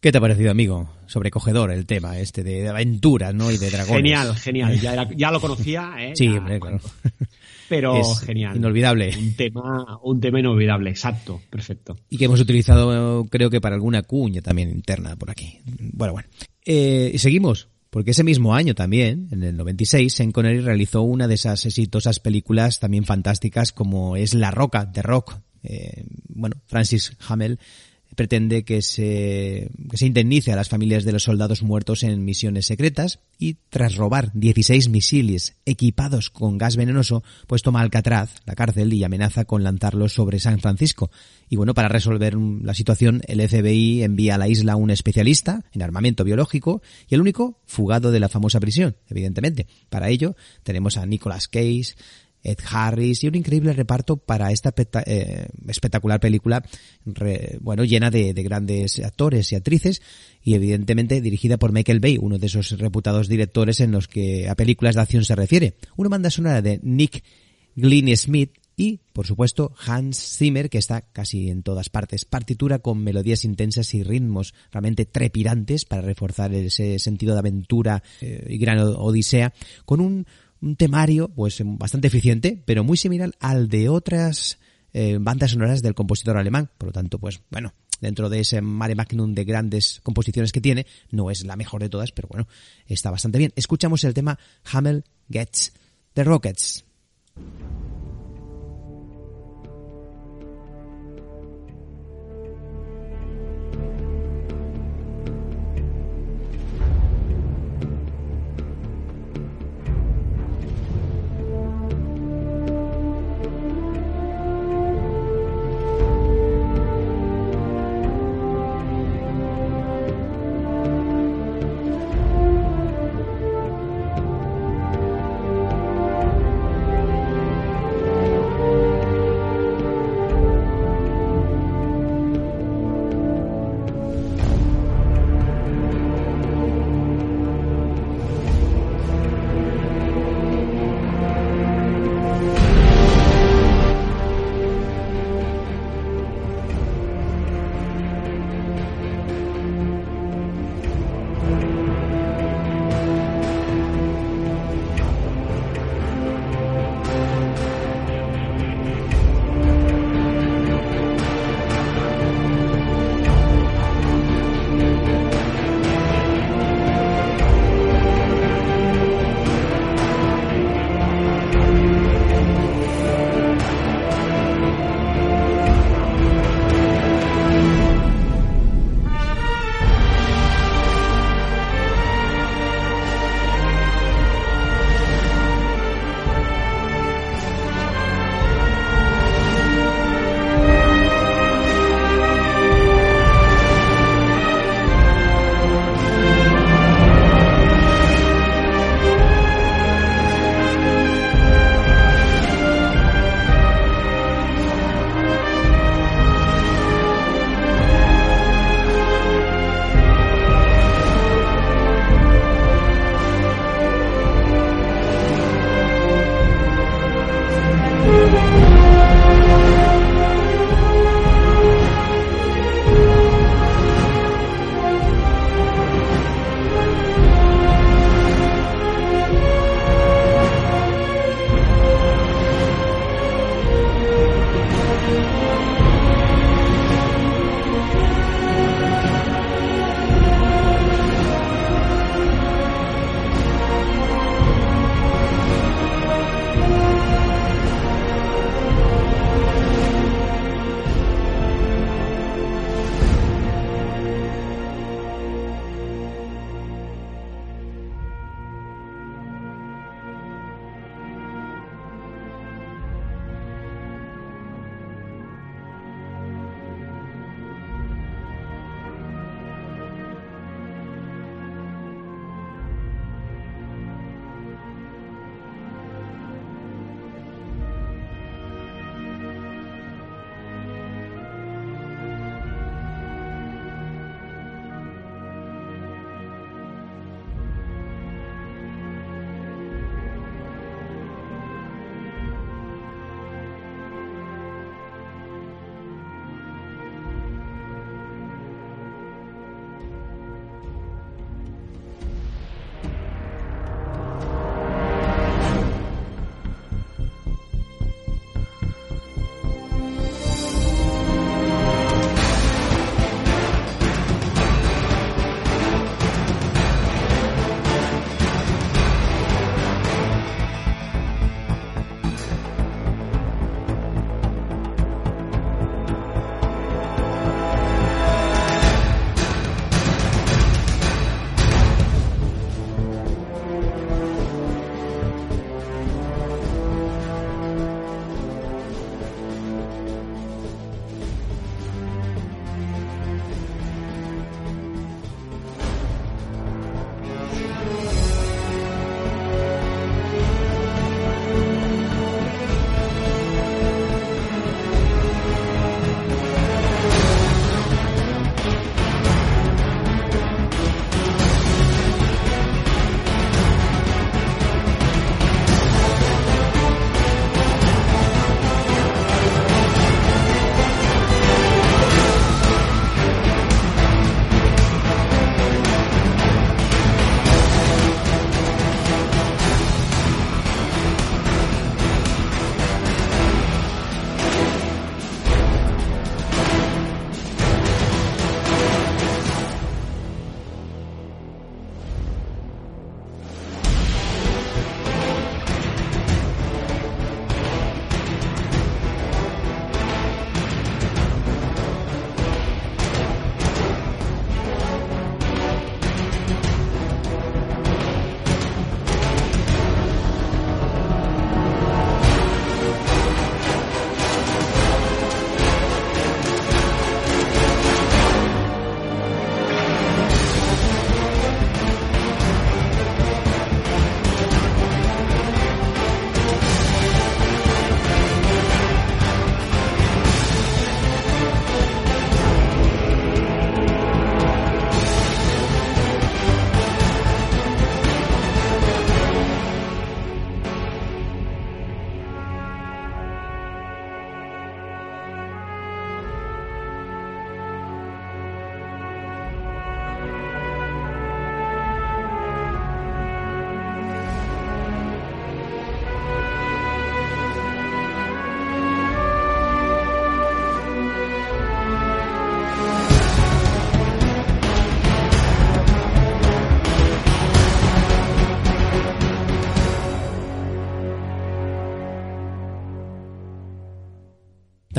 ¿Qué te ha parecido, amigo? Sobrecogedor el tema este de aventuras, ¿no? Y de dragones. Genial, genial. Ya, era- ya lo conocía, ¿eh? Sí, Ya, hombre, claro. Pero Es genial. inolvidable. Un tema, un tema inolvidable, exacto, perfecto. Y que hemos utilizado, creo que para alguna cuña también interna por aquí. Bueno, bueno. Eh, y seguimos, porque ese mismo año también, en el 96, Sean Connery realizó una de esas exitosas películas también fantásticas como es La Roca, The Rock, eh, bueno, Francis Hamel pretende que se, que se indemnice a las familias de los soldados muertos en misiones secretas y tras robar 16 misiles equipados con gas venenoso, pues toma Alcatraz, la cárcel, y amenaza con lanzarlos sobre San Francisco. Y bueno, para resolver la situación, el FBI envía a la isla un especialista en armamento biológico y el único fugado de la famosa prisión, evidentemente. Para ello tenemos a Nicolas Cage, Ed Harris y un increíble reparto para esta eh, espectacular película, bueno, llena de, grandes actores y actrices y evidentemente dirigida por Michael Bay, uno de esos reputados directores en los que a películas de acción se refiere. Una banda sonora de Nick Glynn Smith y, por supuesto, Hans Zimmer, que está casi en todas partes. Partitura con melodías intensas y ritmos realmente trepidantes para reforzar ese sentido de aventura eh, y gran odisea, con un un temario pues bastante eficiente, pero muy similar al de otras eh, bandas sonoras del compositor alemán. Por lo tanto, pues bueno, dentro de ese mare magnum de grandes composiciones que tiene, no es la mejor de todas, pero bueno, está bastante bien. Escuchamos el tema Hamel Gets the Rockets.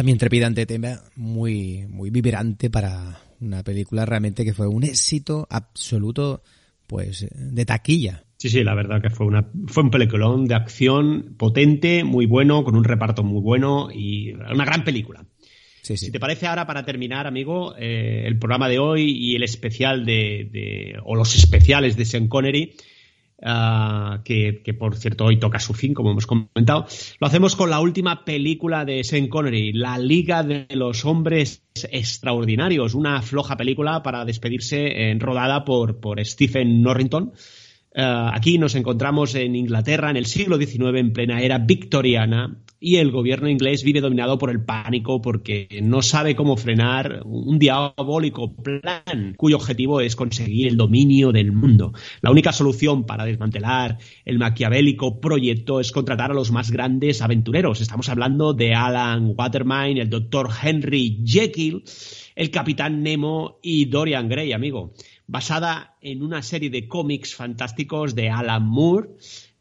También trepidante tema, muy, muy vibrante para una película realmente que fue un éxito absoluto, pues, de taquilla. Sí, sí, la verdad que fue, una, fue un peliculón de acción potente, muy bueno, con un reparto muy bueno y una gran película. Sí, sí. Si te parece ahora, para terminar, amigo, eh, el programa de hoy y el especial de, de o los especiales de Sean Connery, uh, que, que, por cierto hoy toca su fin, como hemos comentado, lo hacemos con la última película de Sean Connery, La Liga de los Hombres Extraordinarios, una floja película para despedirse en, rodada por, por Stephen Norrington. Uh, aquí nos encontramos en Inglaterra en el siglo XIX, en plena era victoriana, y el gobierno inglés vive dominado por el pánico porque no sabe cómo frenar un diabólico plan cuyo objetivo es conseguir el dominio del mundo. La única solución para desmantelar el maquiavélico proyecto es contratar a los más grandes aventureros. Estamos hablando de Alan Watermine, el doctor Henry Jekyll, el capitán Nemo y Dorian Gray, amigo. Basada en una serie de cómics fantásticos de Alan Moore,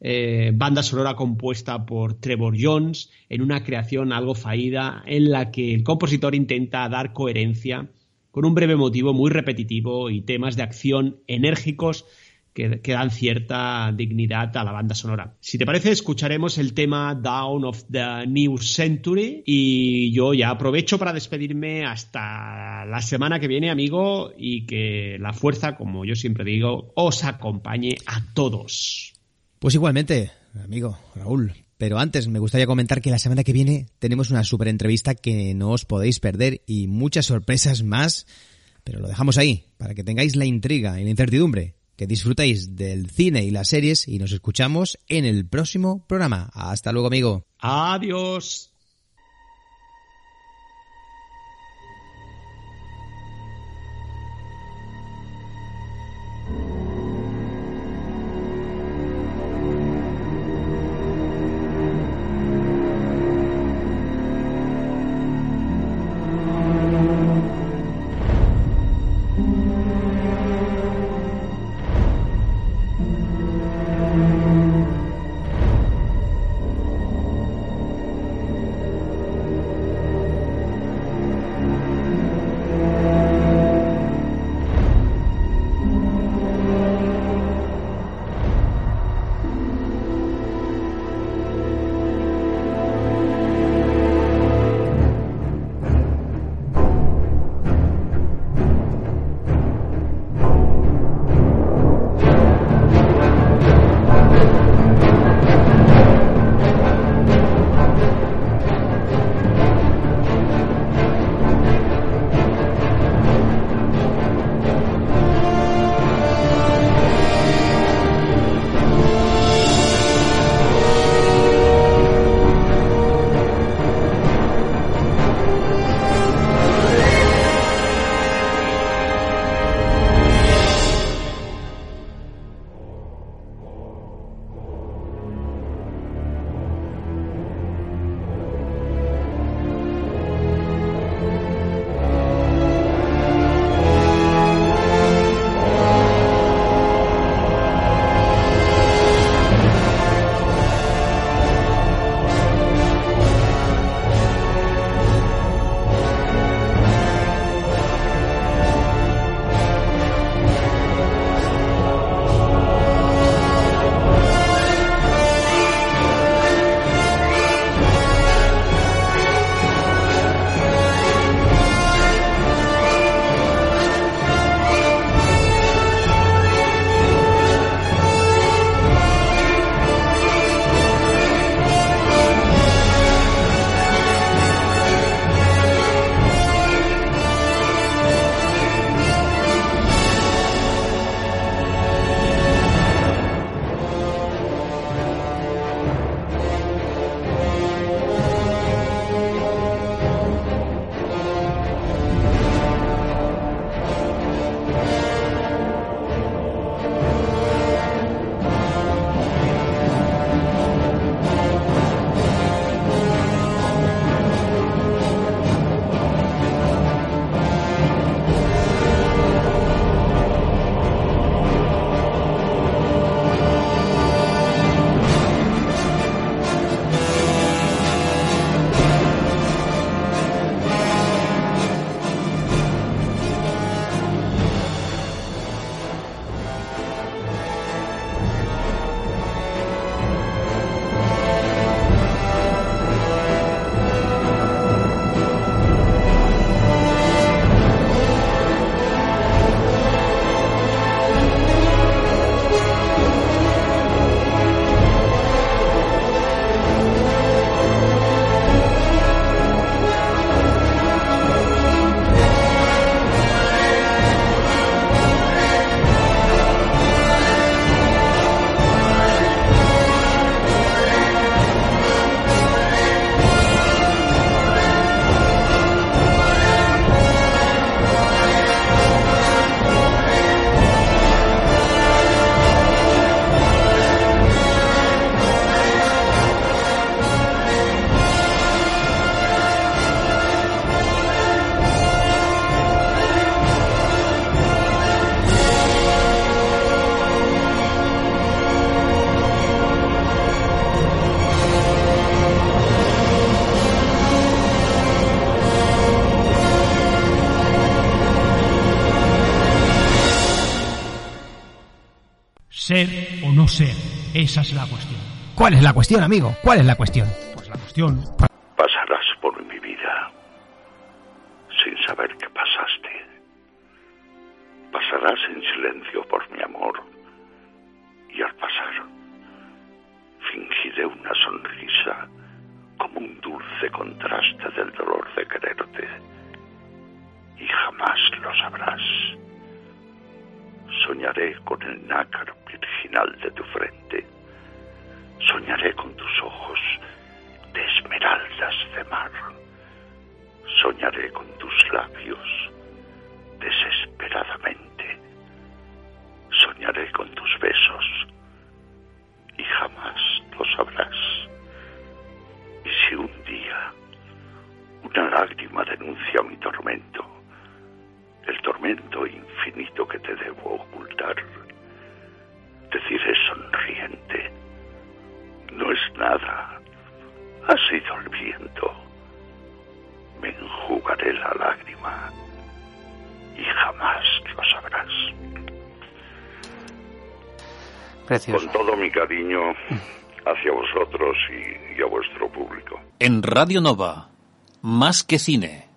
eh, banda sonora compuesta por Trevor Jones, en una creación algo faída en la que el compositor intenta dar coherencia con un breve motivo muy repetitivo y temas de acción enérgicos que, que, dan cierta dignidad a la banda sonora. Si te parece, escucharemos el tema Down of the New Century y yo ya aprovecho para despedirme hasta la semana que viene, amigo, y que la fuerza, como yo siempre digo, os acompañe a todos. Pues igualmente, amigo Raúl. Pero antes me gustaría comentar que la semana que viene tenemos una super entrevista que no os podéis perder y muchas sorpresas más. Pero lo dejamos ahí, para que tengáis la intriga y la incertidumbre, que disfrutéis del cine y las series y nos escuchamos en el próximo programa. Hasta luego, amigo. Adiós. Esa es la cuestión. ¿Cuál es la cuestión, amigo? ¿Cuál es la cuestión? Pues la cuestión Pasarás por mi vida sin saber que pasaste. Pasarás en silencio por mi amor y al pasar fingiré una sonrisa como un dulce contraste del dolor de quererte y jamás lo sabrás. Soñaré con el nácar virginal de tu frente. Hacia vosotros y, y a vuestro público. En Radio Nova, más que cine.